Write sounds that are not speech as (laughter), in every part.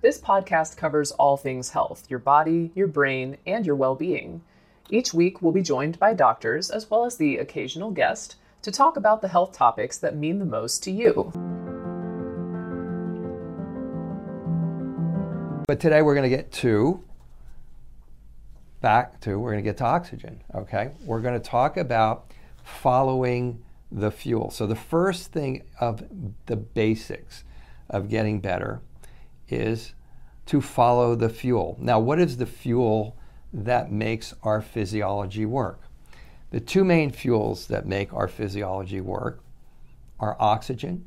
This podcast covers all things health your body, your brain, and your well being. Each week, we'll be joined by doctors as well as the occasional guest to talk about the health topics that mean the most to you. But today we're going to get to back to we're going to get to oxygen, okay? We're going to talk about following the fuel. So the first thing of the basics of getting better is to follow the fuel. Now, what is the fuel that makes our physiology work? The two main fuels that make our physiology work are oxygen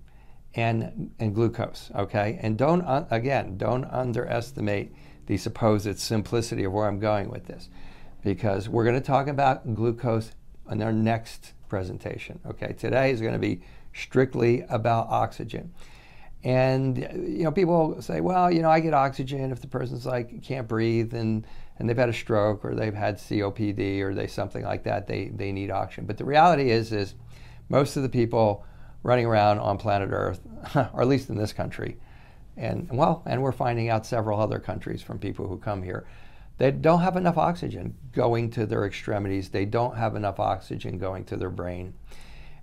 and, and glucose, okay? And don't, again, don't underestimate the supposed simplicity of where I'm going with this because we're going to talk about glucose in our next presentation, okay? Today is going to be strictly about oxygen. And you know, people say, well, you know, I get oxygen if the person's like can't breathe and and they've had a stroke or they've had COPD or they something like that, they they need oxygen. But the reality is is most of the people running around on planet Earth, (laughs) or at least in this country, and well, and we're finding out several other countries from people who come here, they don't have enough oxygen going to their extremities. They don't have enough oxygen going to their brain.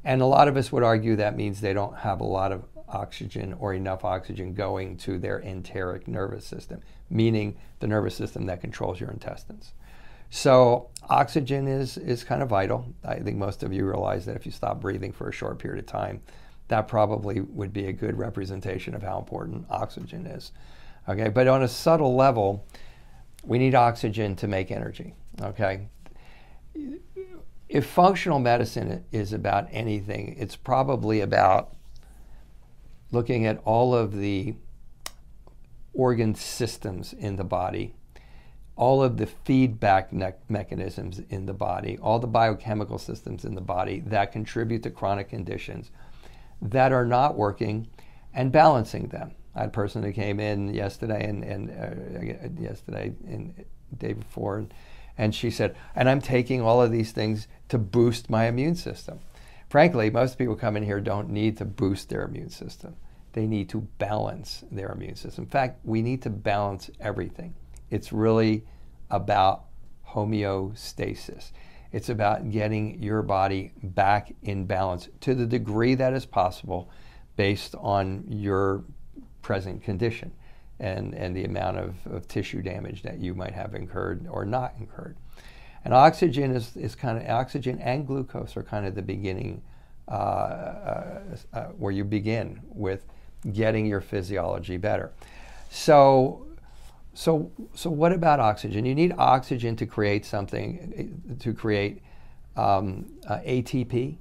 And a lot of us would argue that means they don't have a lot of oxygen or enough oxygen going to their enteric nervous system, meaning the nervous system that controls your intestines. So, oxygen is, is kind of vital. I think most of you realize that if you stop breathing for a short period of time, that probably would be a good representation of how important oxygen is. Okay, but on a subtle level, we need oxygen to make energy. Okay, if functional medicine is about anything, it's probably about looking at all of the organ systems in the body, all of the feedback mechanisms in the body, all the biochemical systems in the body that contribute to chronic conditions that are not working and balancing them. I had a person who came in yesterday and, and uh, yesterday and day before, and, and she said, and I'm taking all of these things to boost my immune system. Frankly, most people come in here don't need to boost their immune system. They need to balance their immune system. In fact, we need to balance everything. It's really about homeostasis. It's about getting your body back in balance to the degree that is possible based on your present condition and, and the amount of, of tissue damage that you might have incurred or not incurred. And oxygen is, is kind of oxygen and glucose are kind of the beginning uh, uh, uh, where you begin with getting your physiology better. So so, so what about oxygen? You need oxygen to create something, to create um, uh, ATP.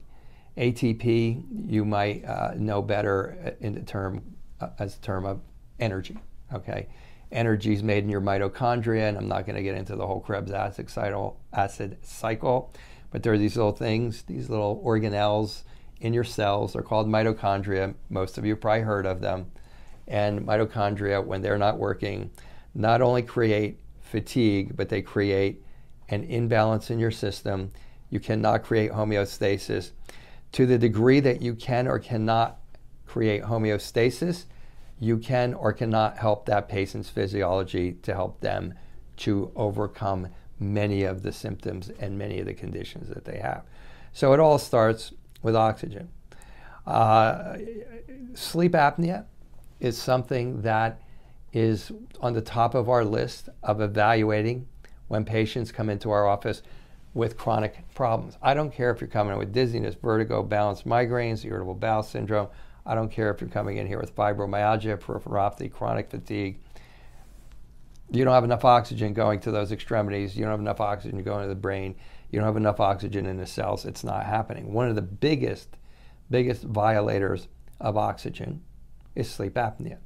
ATP, you might uh, know better in the term uh, as a term of energy. Okay, energy is made in your mitochondria, and I'm not going to get into the whole Krebs acid cycle, acid cycle, but there are these little things, these little organelles in your cells. They're called mitochondria. Most of you probably heard of them. And mitochondria, when they're not working, not only create fatigue, but they create an imbalance in your system. You cannot create homeostasis. To the degree that you can or cannot create homeostasis, you can or cannot help that patient's physiology to help them to overcome many of the symptoms and many of the conditions that they have. So it all starts with oxygen. Uh, sleep apnea is something that is on the top of our list of evaluating when patients come into our office with chronic problems. I don't care if you're coming in with dizziness, vertigo, balance migraines, irritable bowel syndrome. I don't care if you're coming in here with fibromyalgia, peripheral neuropathy, chronic fatigue. You don't have enough oxygen going to those extremities. You don't have enough oxygen going to the brain. You don't have enough oxygen in the cells. It's not happening. One of the biggest, biggest violators of oxygen is sleep apnea.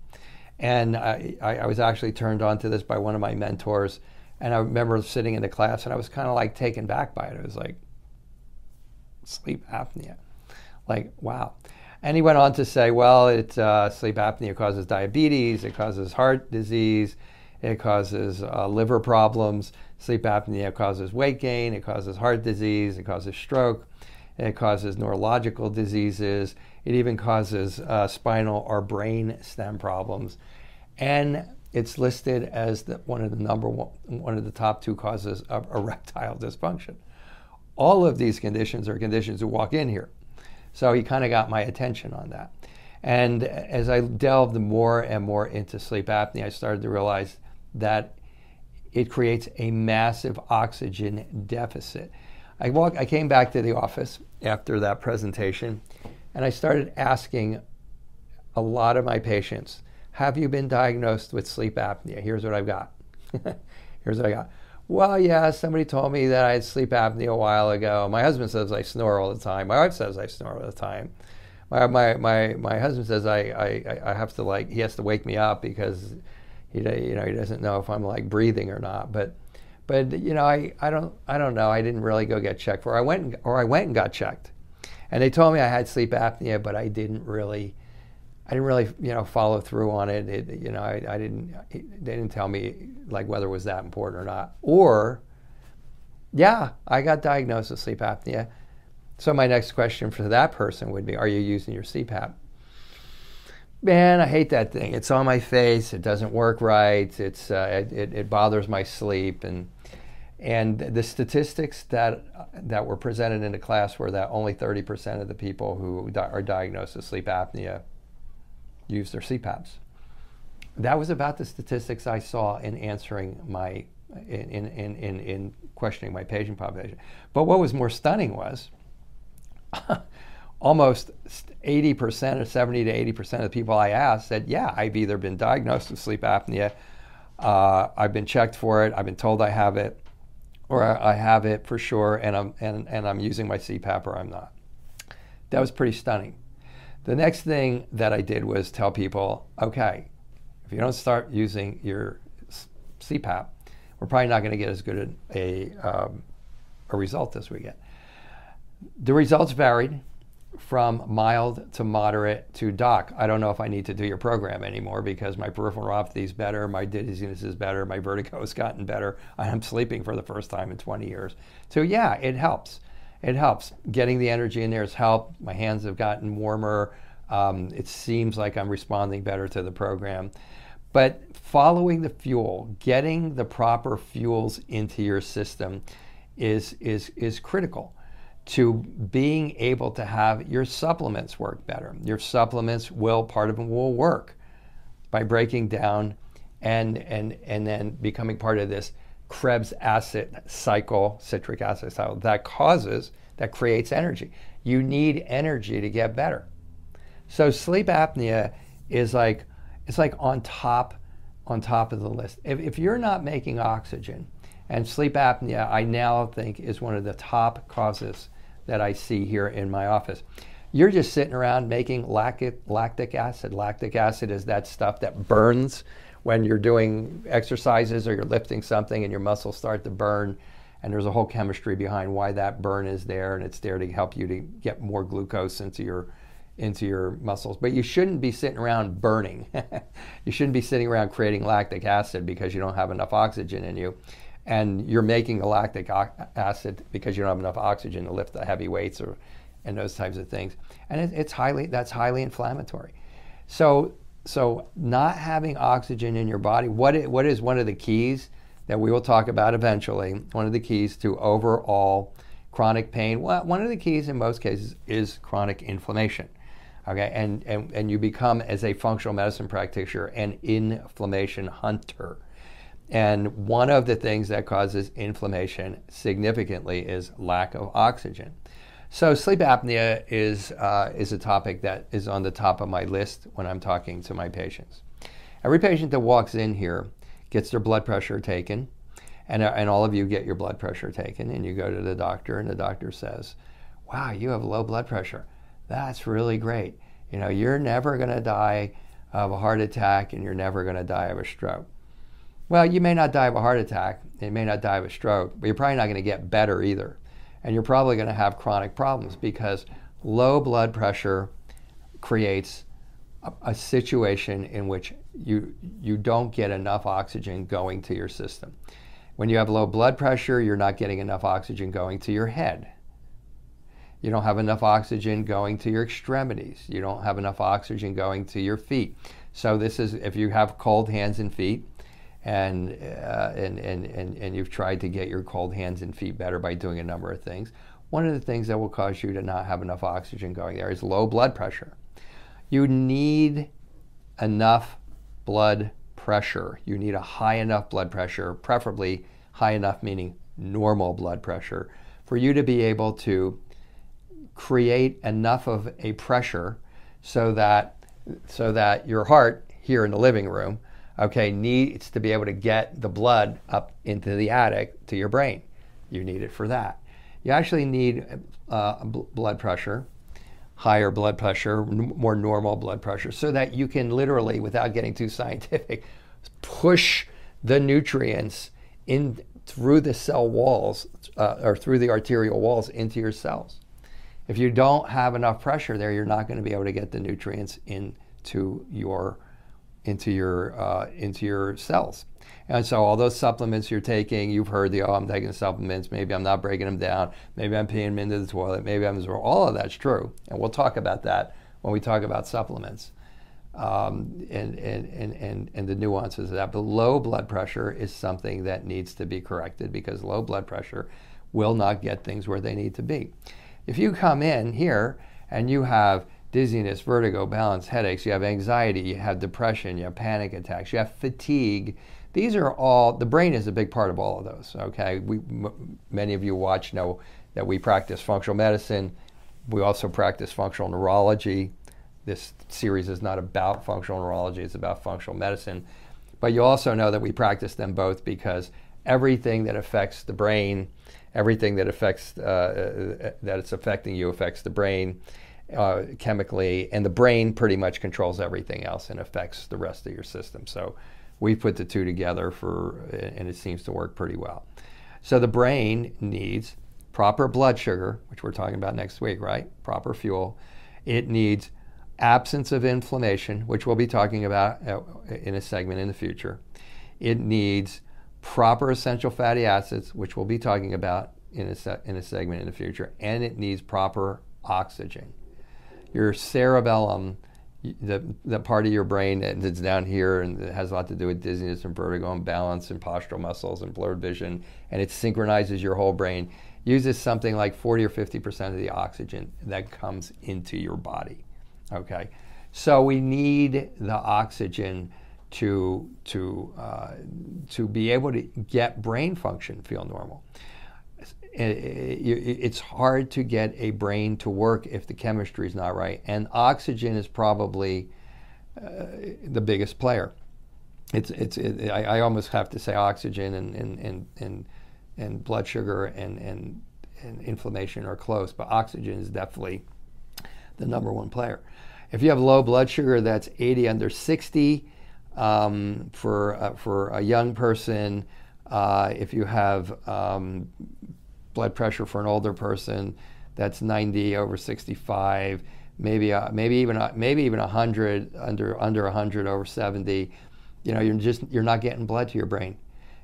And I, I, was actually turned on to this by one of my mentors. And I remember sitting in the class and I was kind of like taken back by it. It was like, sleep apnea. Like, wow. And he went on to say, well, it, uh, sleep apnea causes diabetes, it causes heart disease, it causes uh, liver problems. Sleep apnea causes weight gain, it causes heart disease, it causes stroke, it causes neurological diseases, it even causes uh, spinal or brain stem problems. And it's listed as the, one of the number one, one of the top two causes of (laughs) erectile dysfunction. All of these conditions are conditions that walk in here. So he kind of got my attention on that. And as I delved more and more into sleep apnea, I started to realize that it creates a massive oxygen deficit. I, walk, I came back to the office after that presentation and I started asking a lot of my patients, Have you been diagnosed with sleep apnea? Here's what I've got. (laughs) Here's what I got. Well, yeah, somebody told me that I had sleep apnea a while ago. My husband says I snore all the time. My wife says I snore all the time. My, my, my, my husband says I, I, I have to like, he has to wake me up because he, you know, he doesn't know if I'm like breathing or not. But, but you know, I, I don't, I don't know. I didn't really go get checked for. I went, and, or I went and got checked, and they told me I had sleep apnea, but I didn't really I didn't really, you know, follow through on it. it you know, I, I, didn't. They didn't tell me like whether it was that important or not. Or, yeah, I got diagnosed with sleep apnea. So my next question for that person would be, Are you using your CPAP? Man, I hate that thing. It's on my face. It doesn't work right. It's uh, it, it bothers my sleep and and the statistics that that were presented in the class were that only 30% of the people who di- are diagnosed with sleep apnea use their CPAPs. That was about the statistics I saw in answering my, in, in, in, in questioning my patient population. But what was more stunning was (laughs) almost 80% or 70 to 80% of the people I asked said, yeah, I've either been diagnosed with sleep apnea, uh, I've been checked for it, I've been told I have it, or I have it for sure, and I'm, and, and I'm using my CPAP or I'm not. That was pretty stunning. The next thing that I did was tell people, okay, if you don't start using your CPAP, we're probably not going to get as good a, um, a result as we get. The results varied from mild to moderate to doc. I don't know if I need to do your program anymore because my peripheral neuropathy is better, my dizziness is better, my vertigo has gotten better, I'm sleeping for the first time in 20 years. So, yeah, it helps it helps. Getting the energy in there has helped. My hands have gotten warmer. Um, it seems like I'm responding better to the program. But following the fuel, getting the proper fuels into your system is, is, is critical to being able to have your supplements work better. Your supplements will, part of them will work by breaking down and, and, and then becoming part of this Krebs acid cycle, citric acid cycle, that causes, that creates energy. You need energy to get better. So sleep apnea is like, it's like on top, on top of the list. If, if you're not making oxygen, and sleep apnea, I now think is one of the top causes that I see here in my office. You're just sitting around making lactic, lactic acid. Lactic acid is that stuff that burns when you're doing exercises or you're lifting something and your muscles start to burn and there's a whole chemistry behind why that burn is there and it's there to help you to get more glucose into your into your muscles. But you shouldn't be sitting around burning. (laughs) You shouldn't be sitting around creating lactic acid because you don't have enough oxygen in you. And you're making the lactic acid because you don't have enough oxygen to lift the heavy weights or and those types of things. And it, it's highly that's highly inflammatory. So so not having oxygen in your body, what is, what is one of the keys that we will talk about eventually? One of the keys to overall chronic pain. Well, one of the keys in most cases is chronic inflammation. Okay, and, and, and you become as a functional medicine practitioner an inflammation hunter. And one of the things that causes inflammation significantly is lack of oxygen. So sleep apnea is, uh, is a topic that is on the top of my list when I'm talking to my patients. Every patient that walks in here gets their blood pressure taken, and, uh, and all of you get your blood pressure taken, and you go to the doctor, and the doctor says, wow, you have low blood pressure. That's really great. You know, you're never going to die of a heart attack, and you're never going to die of a stroke. Well, you may not die of a heart attack, you may not die of a stroke, but you're probably not going to get better either and you're probably going to have chronic problems because low blood pressure creates a, a, situation in which you you don't get enough oxygen going to your system. When you have low blood pressure, you're not getting enough oxygen going to your head. You don't have enough oxygen going to your extremities. You don't have enough oxygen going to your feet. So this is if you have cold hands and feet, and, uh, and, and, and, and you've tried to get your cold hands and feet better by doing a number of things. One of the things that will cause you to not have enough oxygen going there is low blood pressure. You need enough blood pressure. You need a high enough blood pressure, preferably high enough meaning normal blood pressure, for you to be able to create enough of a pressure so that so that your heart here in the living room okay needs to be able to get the blood up into the attic to your brain. You need it for that. You actually need uh, blood pressure higher blood pressure n- more normal blood pressure so that you can literally without getting too scientific push the nutrients in through the cell walls uh, or through the arterial walls into your cells. If you don't have enough pressure there, you're not going to be able to get the nutrients into your into your uh, into your cells. And so all those supplements you're taking, you've heard the oh I'm taking supplements, maybe I'm not breaking them down, maybe I'm peeing them into the toilet, maybe I'm all of that's true, and we'll talk about that when we talk about supplements. Um, and, and, and, and, and the nuances of that. But low blood pressure is something that needs to be corrected because low blood pressure will not get things where they need to be. If you come in here and you have dizziness, vertigo, balance, headaches, you have anxiety, you have depression, you have panic attacks, you have fatigue, these are all, the brain is a big part of all of those, okay? We, m- many of you watch know that we practice functional medicine. We also practice functional neurology. This series is not about functional neurology, it's about functional medicine. But you also know that we practice them both because everything that affects the brain everything that affects uh, uh, that it's affecting you affects the brain uh, chemically, and the brain pretty much controls everything else and affects the rest of your system. So we put the two together for, and it seems to work pretty well. So the brain needs proper blood sugar, which we're talking about next week, right? Proper fuel. It needs absence of inflammation, which we'll be talking about uh, in a segment in the future. It needs proper essential fatty acids, which we'll be talking about in a, se- in a segment in the future, and it needs proper oxygen. Your cerebellum, the, the part of your brain that's down here and it has a lot to do with dizziness and vertigo and balance and postural muscles and blurred vision, and it synchronizes your whole brain, uses something like 40 or 50% of the oxygen that comes into your body. Okay? So we need the oxygen to to uh, to be able to get brain function feel normal. It's hard to get a brain to work if the chemistry is not right, and oxygen is probably uh, the biggest player. It's it's it, I, I, almost have to say oxygen and and and and, and blood sugar and, and and inflammation are close, but oxygen is definitely the number one player. If you have low blood sugar that's 80 under 60, um, for, uh, for a young person, uh, if you have um, blood pressure for an older person, that's 90 over 65, maybe uh, maybe even uh, maybe even 100 under under 100 over 70. You know, you're just you're not getting blood to your brain.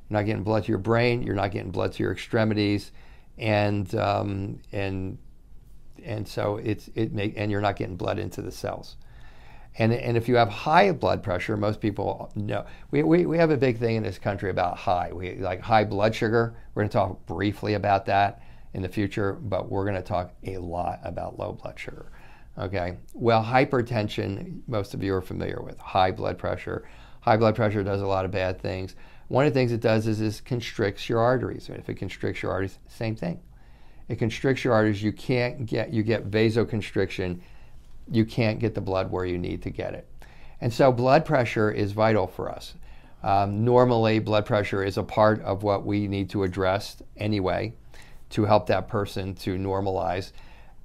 You're not getting blood to your brain. You're not getting blood to your extremities, and um, and and so it's it make and you're not getting blood into the cells. And, and if you have high blood pressure, most people know. We, we, we have a big thing in this country about high. We like high blood sugar. We're going to talk briefly about that in the future, but we're going to talk a lot about low blood sugar. Okay. Well, hypertension, most of you are familiar with high blood pressure. High blood pressure does a lot of bad things. One of the things it does is, it constricts your arteries. If it constricts your arteries, same thing. It constricts your arteries. You can't get you get vasoconstriction you can't get the blood where you need to get it. And so blood pressure is vital for us. Um, normally, blood pressure is a part of what we need to address anyway to help that person to normalize.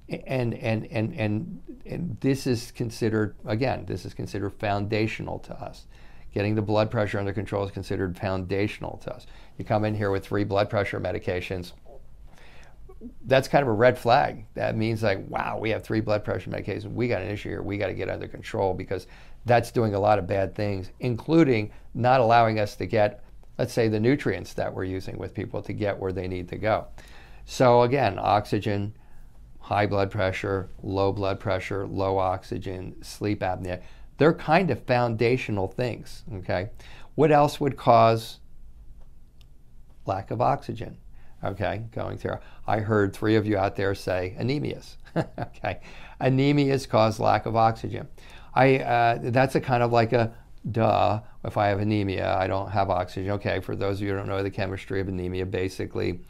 And, and, and, and, and this is considered, again, this is considered foundational to us. Getting the blood pressure under control is considered foundational to us. You come in here with three blood pressure medications, that's kind of a red flag. That means like, wow, we have three blood pressure medications. We got an issue here. We got to get under control because that's doing a lot of bad things, including not allowing us to get, let's say, the nutrients that we're using with people to get where they need to go. So again, oxygen, high blood pressure, low blood pressure, low oxygen, sleep apnea. They're kind of foundational things, okay? What else would cause lack of oxygen? Okay, going through. I heard three of you out there say anemias. (laughs) okay, anemias cause lack of oxygen. I uh, that's a kind of like a duh. If I have anemia, I don't have oxygen. Okay, for those of you who don't know the chemistry of anemia, basically,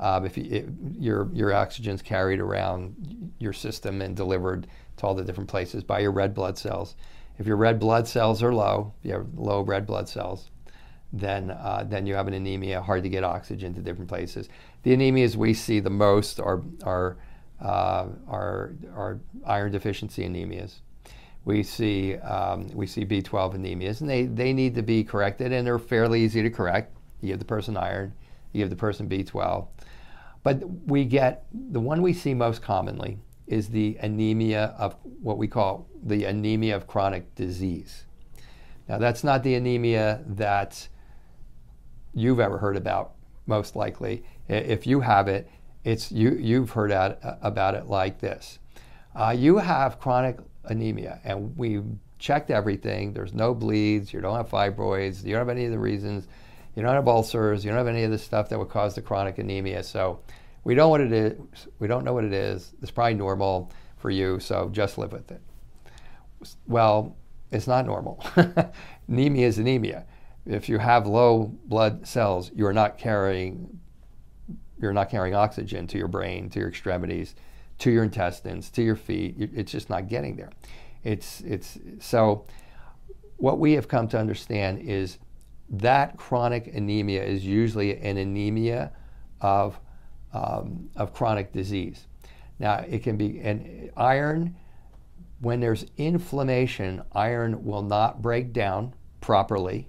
um, if you, it, your your oxygen's carried around your system and delivered to all the different places by your red blood cells. If your red blood cells are low, you have low red blood cells, then uh, then you have an anemia, hard to get oxygen to different places. The anemias we see the most are are uh, are, are iron deficiency anemias. We see um, we see B12 anemias, and they, they need to be corrected, and they're fairly easy to correct. You give the person iron, you give the person B12, but we get the one we see most commonly is the anemia of what we call the anemia of chronic disease. Now, that's not the anemia that you've ever heard about, most likely. If you have it, it's you, you've heard about it like this. Uh, you have chronic anemia, and we checked everything. There's no bleeds, you don't have fibroids, you don't have any of the reasons, you don't have ulcers, you don't have any of the stuff that would cause the chronic anemia. So we don't what it is. We don't know what it is. It's probably normal for you, so just live with it. Well, it's not normal. (laughs) anemia is anemia. If you have low blood cells, you're not carrying you're not carrying oxygen to your brain, to your extremities, to your intestines, to your feet. It's just not getting there. It's it's so what we have come to understand is that chronic anemia is usually an anemia of um, of chronic disease. Now, it can be, an iron, when there's inflammation, iron will not break down properly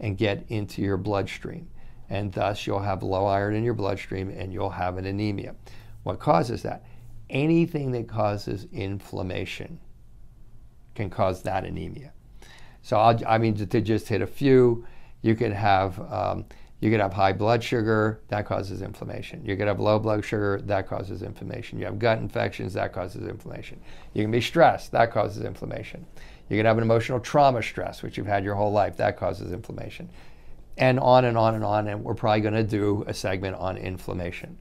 and get into your bloodstream. And thus, you'll have low iron in your bloodstream and you'll have an anemia. What causes that? Anything that causes inflammation can cause that anemia. So, I'll, i mean, to, to, just hit a few, you could have um, you could have high blood sugar, that causes inflammation. You could have low blood sugar, that causes inflammation. You have gut infections, that causes inflammation. You can be stressed, that causes inflammation. You can have an emotional trauma stress, which you've had your whole life, that causes inflammation. And on and on and on, and we're probably going to do a segment on inflammation.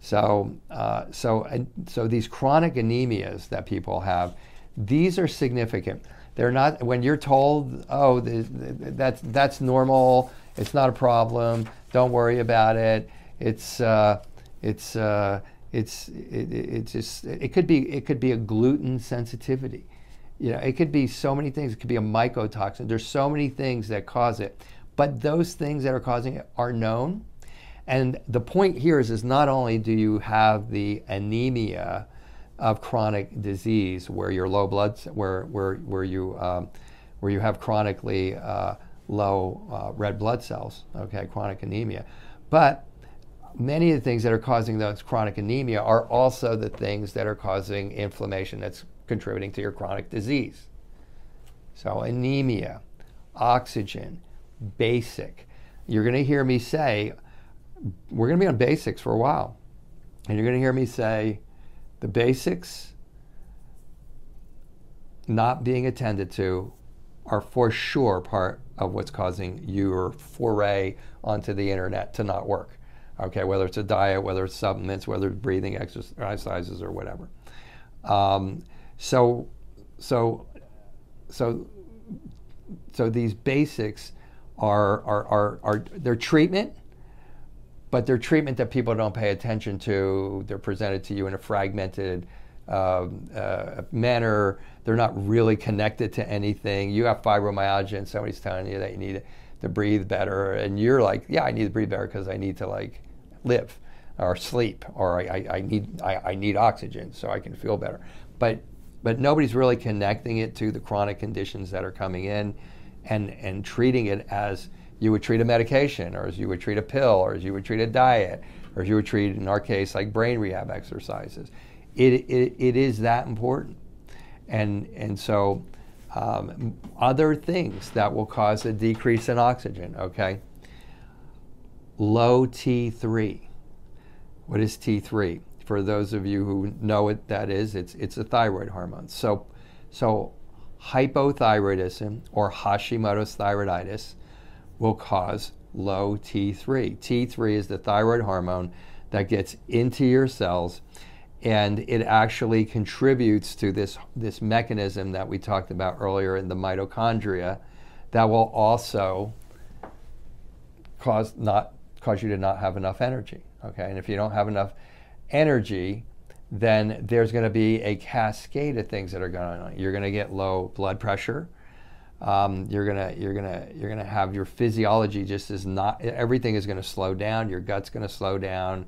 So, uh, so, so these chronic anemias that people have, these are significant. They're not when you're told, oh, that's that's normal it's not a problem. Don't worry about it. It's uh, it's uh, it's it, it just it could be it could be a gluten sensitivity. You know, it could be so many things. It could be a mycotoxin. There's so many things that cause it, but those things that are causing it are known. And the point here is, is not only do you have the anemia of chronic disease, where your low blood, where where where you um, where you have chronically uh, low uh, red blood cells, okay, chronic anemia. But many of the things that are causing those chronic anemia are also the things that are causing inflammation that's contributing to your chronic disease. So, anemia, oxygen, basic. You're going to hear me say, we're going to be on basics for a while. And you're going to hear me say, the basics not being attended to are for sure part of what's causing your foray onto the internet to not work. Okay, whether it's a diet, whether it's supplements, whether it's breathing exercises or whatever. Um, so, so, so, so these basics are, are, are, are their treatment, but they're treatment that people don't pay attention to. They're presented to you in a fragmented um, uh, manner. They're not really connected to anything. You have fibromyalgia, and somebody's telling you that you need to breathe better, and you're like, "Yeah, I need to breathe better because I need to like live or sleep, or I, I, need I, I need oxygen so I can feel better." But but nobody's really connecting it to the chronic conditions that are coming in, and and treating it as you would treat a medication, or as you would treat a pill, or as you would treat a diet, or as you would treat, in our case, like brain rehab exercises it, it, it is that important. And, and so um, other things that will cause a decrease in oxygen, okay? Low T3. What is T3? For those of you who know what that is, it's, it's a thyroid hormone. So, so hypothyroidism or Hashimoto's thyroiditis will cause low T3. T3 is the thyroid hormone that gets into your cells and it actually contributes to this, this mechanism that we talked about earlier in the mitochondria that will also cause not cause you to not have enough energy okay? And if you don't have enough energy then there's going to be a cascade of things that are going on. You're going to get low blood pressure. Um, you're gonna you're gonna you're gonna have your physiology just is not everything is going to slow down. Your gut's going to slow down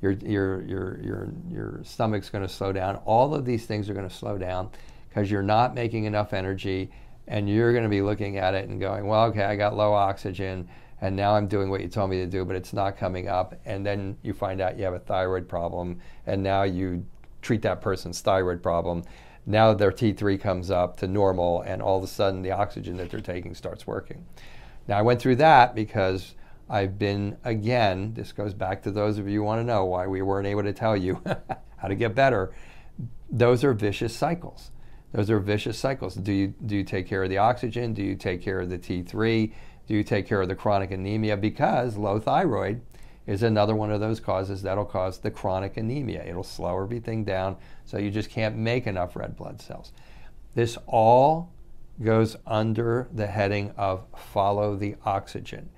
your your your your your stomach's going to slow down. All of these things are going to slow down because you're not making enough energy and you're going to be looking at it and going well okay i got low oxygen and now i'm doing what you told me to do but it's not coming up. And then you find out you have a thyroid problem and now you treat that person's thyroid problem. Now their T3 comes up to normal, and all of a sudden the oxygen that they're taking starts working. Now, I went through that because I've been, again, this goes back to those of you who want to know why we weren't able to tell you (laughs) how to get better. Those are vicious cycles. Those are vicious cycles. Do you, do you take care of the oxygen? Do you take care of the T3? Do you take care of the chronic anemia? Because low thyroid is another one of those causes that'll cause the chronic anemia. It'll slow everything down so you just can't make enough red blood cells. This all goes under the heading of follow the oxygen.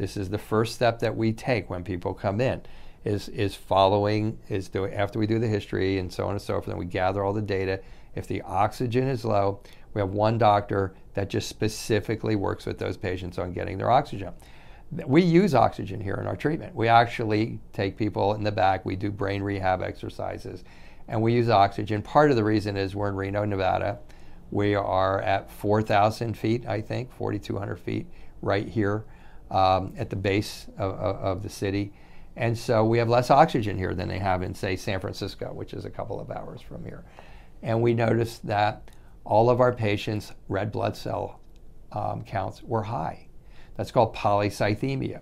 This is the first step that we take when people come in is is following is doing after we do the history and so on and so forth and we gather all the data if the oxygen is low we have one doctor that just specifically works with those patients on getting their oxygen we use oxygen here in our treatment. We actually take people in the back, we do brain rehab exercises, and we use oxygen. Part of the reason is we're in Reno, Nevada. We are at 4,000 feet, I think, 4,200 feet right here um, at the base of, of, the city. And so we have less oxygen here than they have in, say, San Francisco, which is a couple of hours from here. And we noticed that all of our patients' red blood cell um, counts were high. That's called polycythemia.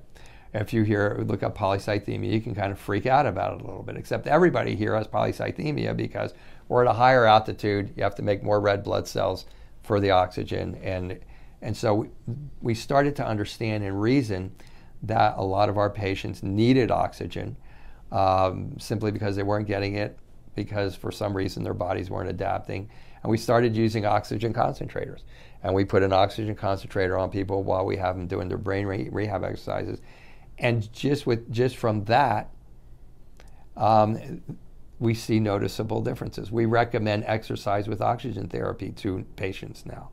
If you hear look up polycythemia, you can kind of freak out about it a little bit. Except everybody here has polycythemia because we're at a higher altitude. You have to make more red blood cells for the oxygen, and and so we, we started to understand and reason that a lot of our patients needed oxygen um, simply because they weren't getting it because for some reason their bodies weren't adapting. And we started using oxygen concentrators and we put an oxygen concentrator on people while we have them doing their brain re- rehab exercises. And just with just from that, um, we see noticeable differences. We recommend exercise with oxygen therapy to patients now,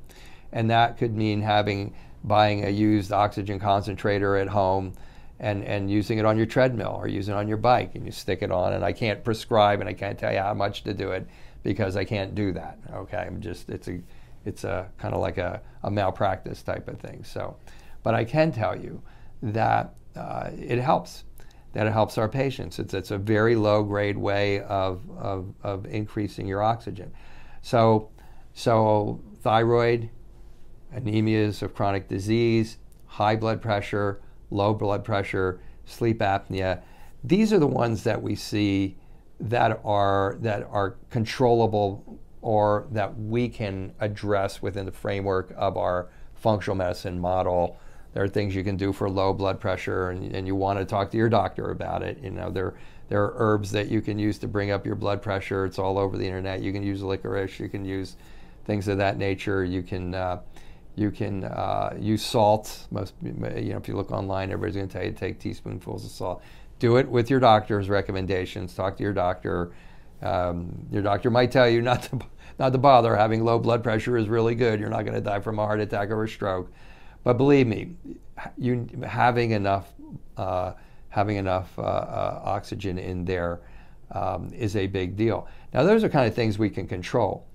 and that could mean having buying a used oxygen concentrator at home. And, and using it on your treadmill or using it on your bike and you stick it on and I can't prescribe and I can't tell you how much to do it because I can't do that. Okay, I'm just it's a it's a kind of like a, a malpractice type of thing. So, but I can tell you that uh, it helps. That it helps our patients. It's, it's a very low grade way of, of, of increasing your oxygen. So, so thyroid, anemias of chronic disease, high blood pressure, low blood pressure, sleep apnea. These are the ones that we see that are that are controllable or that we can address within the framework of our functional medicine model. There are things you can do for low blood pressure, and, and you want to talk to your doctor about it. You know, there there are herbs that you can use to bring up your blood pressure. It's all over the internet. You can use licorice. You can use things of that nature. You can uh, you can uh, use salt. Most you know, if you look online, everybody's going to tell you to take teaspoonfuls of salt. Do it with your doctor's recommendations. Talk to your doctor. Um, your doctor might tell you not to (laughs) not to bother. Having low blood pressure is really good. You're not going to die from a heart attack or a stroke. But believe me, you having enough uh, having enough uh, uh, oxygen in there um, is a big deal. Now, those are kind of things we can control.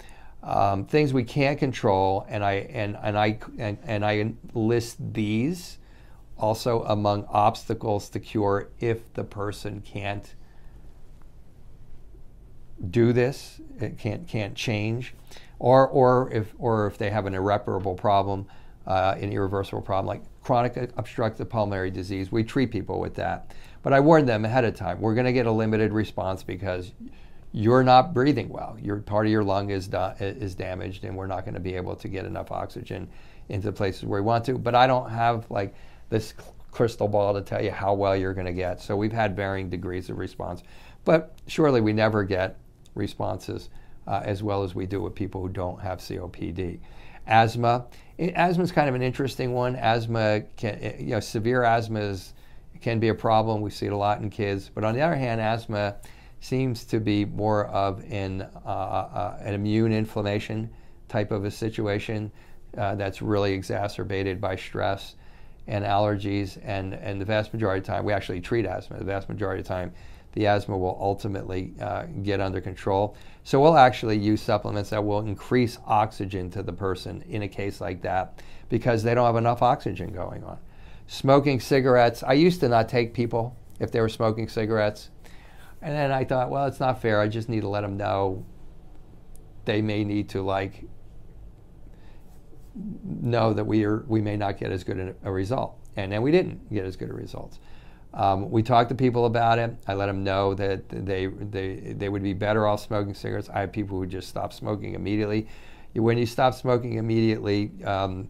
Um, things we can't control, and I and and I and, and I list these also among obstacles to cure if the person can't do this, it can't can't change, or or if or if they have an irreparable problem, uh, an irreversible problem like chronic obstructive pulmonary disease, we treat people with that. But I warn them ahead of time. We're going to get a limited response because you're not breathing well. Your part of your lung is da- is damaged, and we're not going to be able to get enough oxygen into places where we want to. But I don't have like this crystal ball to tell you how well you're going to get. So we've had varying degrees of response, but surely we never get responses uh, as well as we do with people who don't have COPD. Asthma, asthma is kind of an interesting one. Asthma, can, you know, severe asthma is, can be a problem. We see it a lot in kids. But on the other hand, asthma seems to be more of an, uh, uh, an immune inflammation type of a situation uh, that's really exacerbated by stress and allergies. And, and the vast majority of the time, we actually treat asthma. The vast majority of the time, the asthma will ultimately uh, get under control. So we'll actually use supplements that will increase oxygen to the person in a case like that because they don't have enough oxygen going on. Smoking cigarettes, I used to not take people if they were smoking cigarettes. And then I thought, well, it's not fair. I just need to let them know they may need to like know that we are we may not get as good a, result. And then we didn't get as good a results. Um, we talked to people about it. I let them know that they, they, they would be better off smoking cigarettes. I have people who just stop smoking immediately. When you stop smoking immediately, um,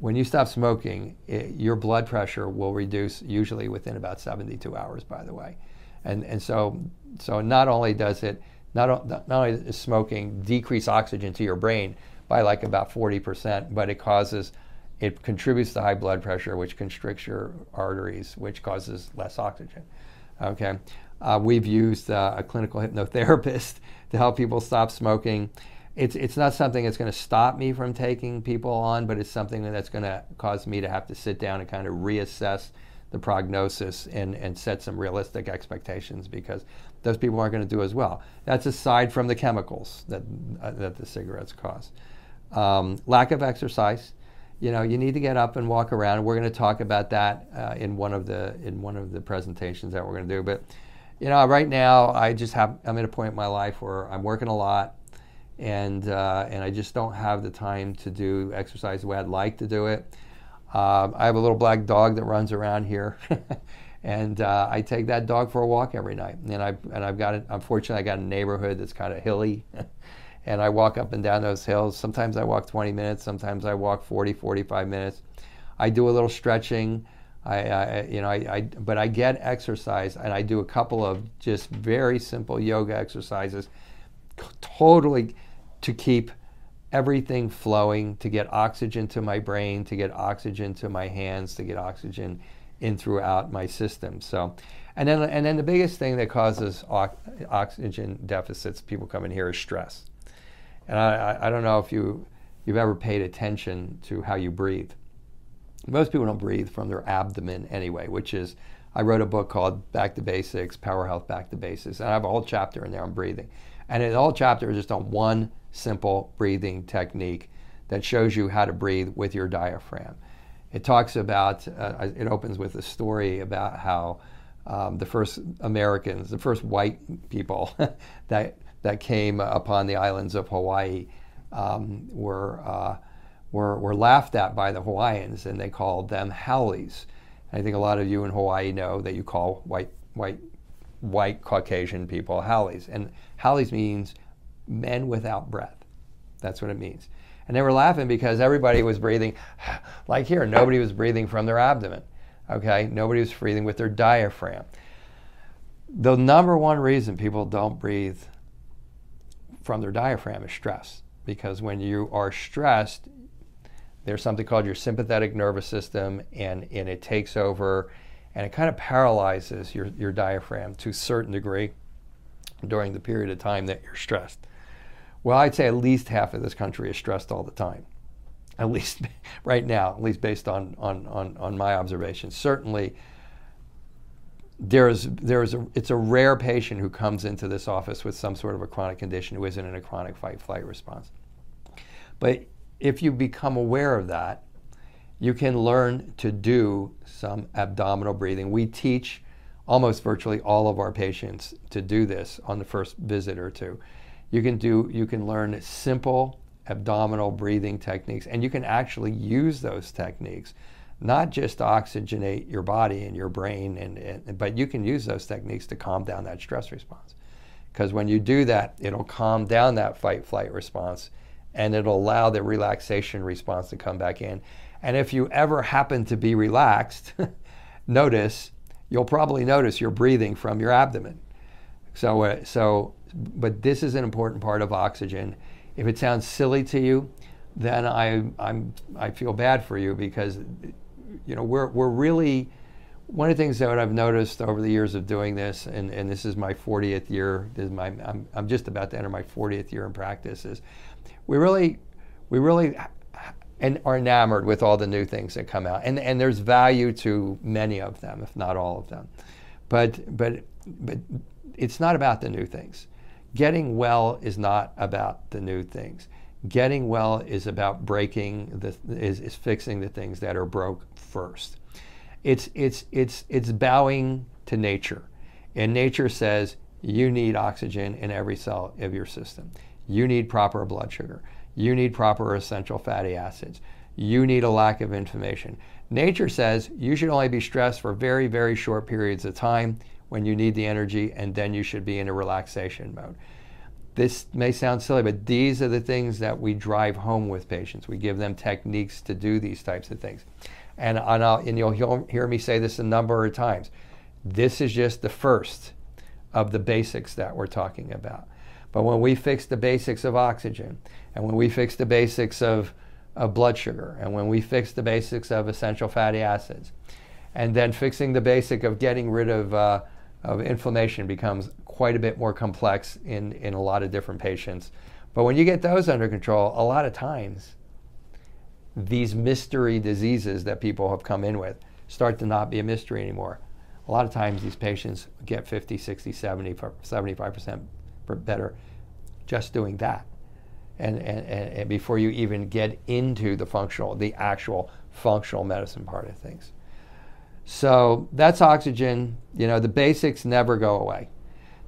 when you stop smoking, it, your blood pressure will reduce usually within about 72 hours, by the way. And, and so, so not only does it, not, not only does smoking decrease oxygen to your brain by like about 40%, but it causes it contributes to high blood pressure, which constricts your arteries, which causes less oxygen. Okay, uh, we've used uh, a clinical hypnotherapist (laughs) to help people stop smoking. It's it's not something that's going to stop me from taking people on, but it's something that's going to cause me to have to sit down and kind of reassess the prognosis and, and set some realistic expectations because those people aren't going to do as well. That's aside from the chemicals that, uh, that the cigarettes cause. Um, lack of exercise you know, you need to get up and walk around. We're going to talk about that uh, in one of the in one of the presentations that we're going to do. But you know, right now I just have I'm at a point in my life where I'm working a lot, and uh, and I just don't have the time to do exercise the way I'd like to do it. Um, I have a little black dog that runs around here. (laughs) and uh, I take that dog for a walk every night. And I and I've got it. Unfortunately, I got a neighborhood that's kind of hilly, (laughs) and I walk up and down those hills. Sometimes I walk 20 minutes, sometimes I walk 40, 45 minutes. I do a little stretching. I, I you know, I, I, but I get exercise, and I do a couple of just very simple yoga exercises, totally to keep everything flowing, to get oxygen to my brain, to get oxygen to my hands, to get oxygen in throughout my system. So, and then and then the biggest thing that causes oxygen deficits, people come in here, is stress. And I, I don't know if you, you've ever paid attention to how you breathe. Most people don't breathe from their abdomen anyway, which is, I wrote a book called Back to Basics, Power Health Back to Basics. And I have a whole chapter in there on breathing. And the whole chapter is just on one simple breathing technique that shows you how to breathe with your diaphragm. It talks about, uh, it opens with a story about how um, the first Americans, the first white people (laughs) that that came upon the islands of Hawaii um, were, uh, were, were laughed at by the Hawaiians, and they called them haoles. I think a lot of you in Hawaii know that you call white, white, white Caucasian people haoles. And haoles means men without breath. That's what it means. And they were laughing because everybody was breathing, (sighs) like here, nobody was breathing from their abdomen. Okay? Nobody was breathing with their diaphragm. The number one reason people don't breathe from their diaphragm is stress. Because when you are stressed, there's something called your sympathetic nervous system, and, and it takes over and it kind of paralyzes your, your diaphragm to a certain degree during the period of time that you're stressed. Well, I'd say at least half of this country is stressed all the time. At least (laughs) right now, at least based on, on, on, on my observations. Certainly, there's there's a it's a rare patient who comes into this office with some sort of a chronic condition who isn't in a chronic fight flight response. But if you become aware of that, you can learn to do some abdominal breathing. We teach almost virtually all of our patients to do this on the first visit or two. You can do you can learn simple abdominal breathing techniques and you can actually use those techniques not just to oxygenate your body and your brain, and, and, but you can use those techniques to calm down that stress response. Because when you do that, it'll calm down that fight flight response and it'll allow the relaxation response to come back in. And if you ever happen to be relaxed, (laughs) notice, you'll probably notice you're breathing from your abdomen. So, uh, so, but this is an important part of oxygen. If it sounds silly to you, then I, I'm, I feel bad for you because, you know, we're, we're really, one of the things that I've noticed over the years of doing this, and, and this is my 40th year, this is my, I'm, I'm just about to enter my 40th year in practice, is we really, we really and are enamored with all the new things that come out. And, and there's value to many of them, if not all of them. But, but, but it's not about the new things. Getting well is not about the new things. Getting well is about breaking the is, is fixing the things that are broke first. It's it's it's it's bowing to nature. And nature says you need oxygen in every cell of your system. You need proper blood sugar. You need proper essential fatty acids. You need a lack of inflammation. Nature says you should only be stressed for very, very short periods of time when you need the energy, and then you should be in a relaxation mode. This may sound silly, but these are the things that we drive home with patients. We give them techniques to do these types of things. And, and, and you'll hear me say this a number of times. This is just the first of the basics that we're talking about. But when we fix the basics of oxygen, and when we fix the basics of, of blood sugar, and when we fix the basics of essential fatty acids, and then fixing the basic of getting rid of, uh, of inflammation becomes quite a bit more complex in, in a lot of different patients. But when you get those under control, a lot of times, these mystery diseases that people have come in with start to not be a mystery anymore. A lot of times, these patients get 50, 60, 70, 75% better just doing that. And, and, and before you even get into the functional, the actual functional medicine part of things. So that's oxygen. You know, the basics never go away.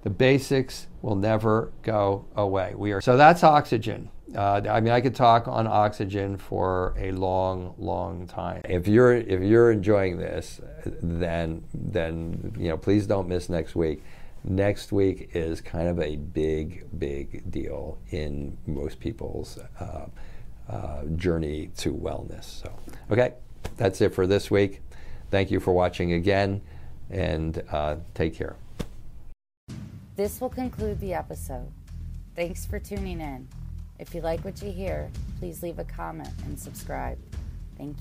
The basics will never go away. We are so that's oxygen. Uh, I mean, I could talk on oxygen for a long, long time. If you're if you're enjoying this, then then you know, please don't miss next week next week is kind of a big, big deal in most people's uh, uh, journey to wellness. So, okay, that's it for this week. Thank you for watching again, and uh, take care. This will conclude the episode. Thanks for tuning in. If you like what you hear, please leave a comment and subscribe. Thank you.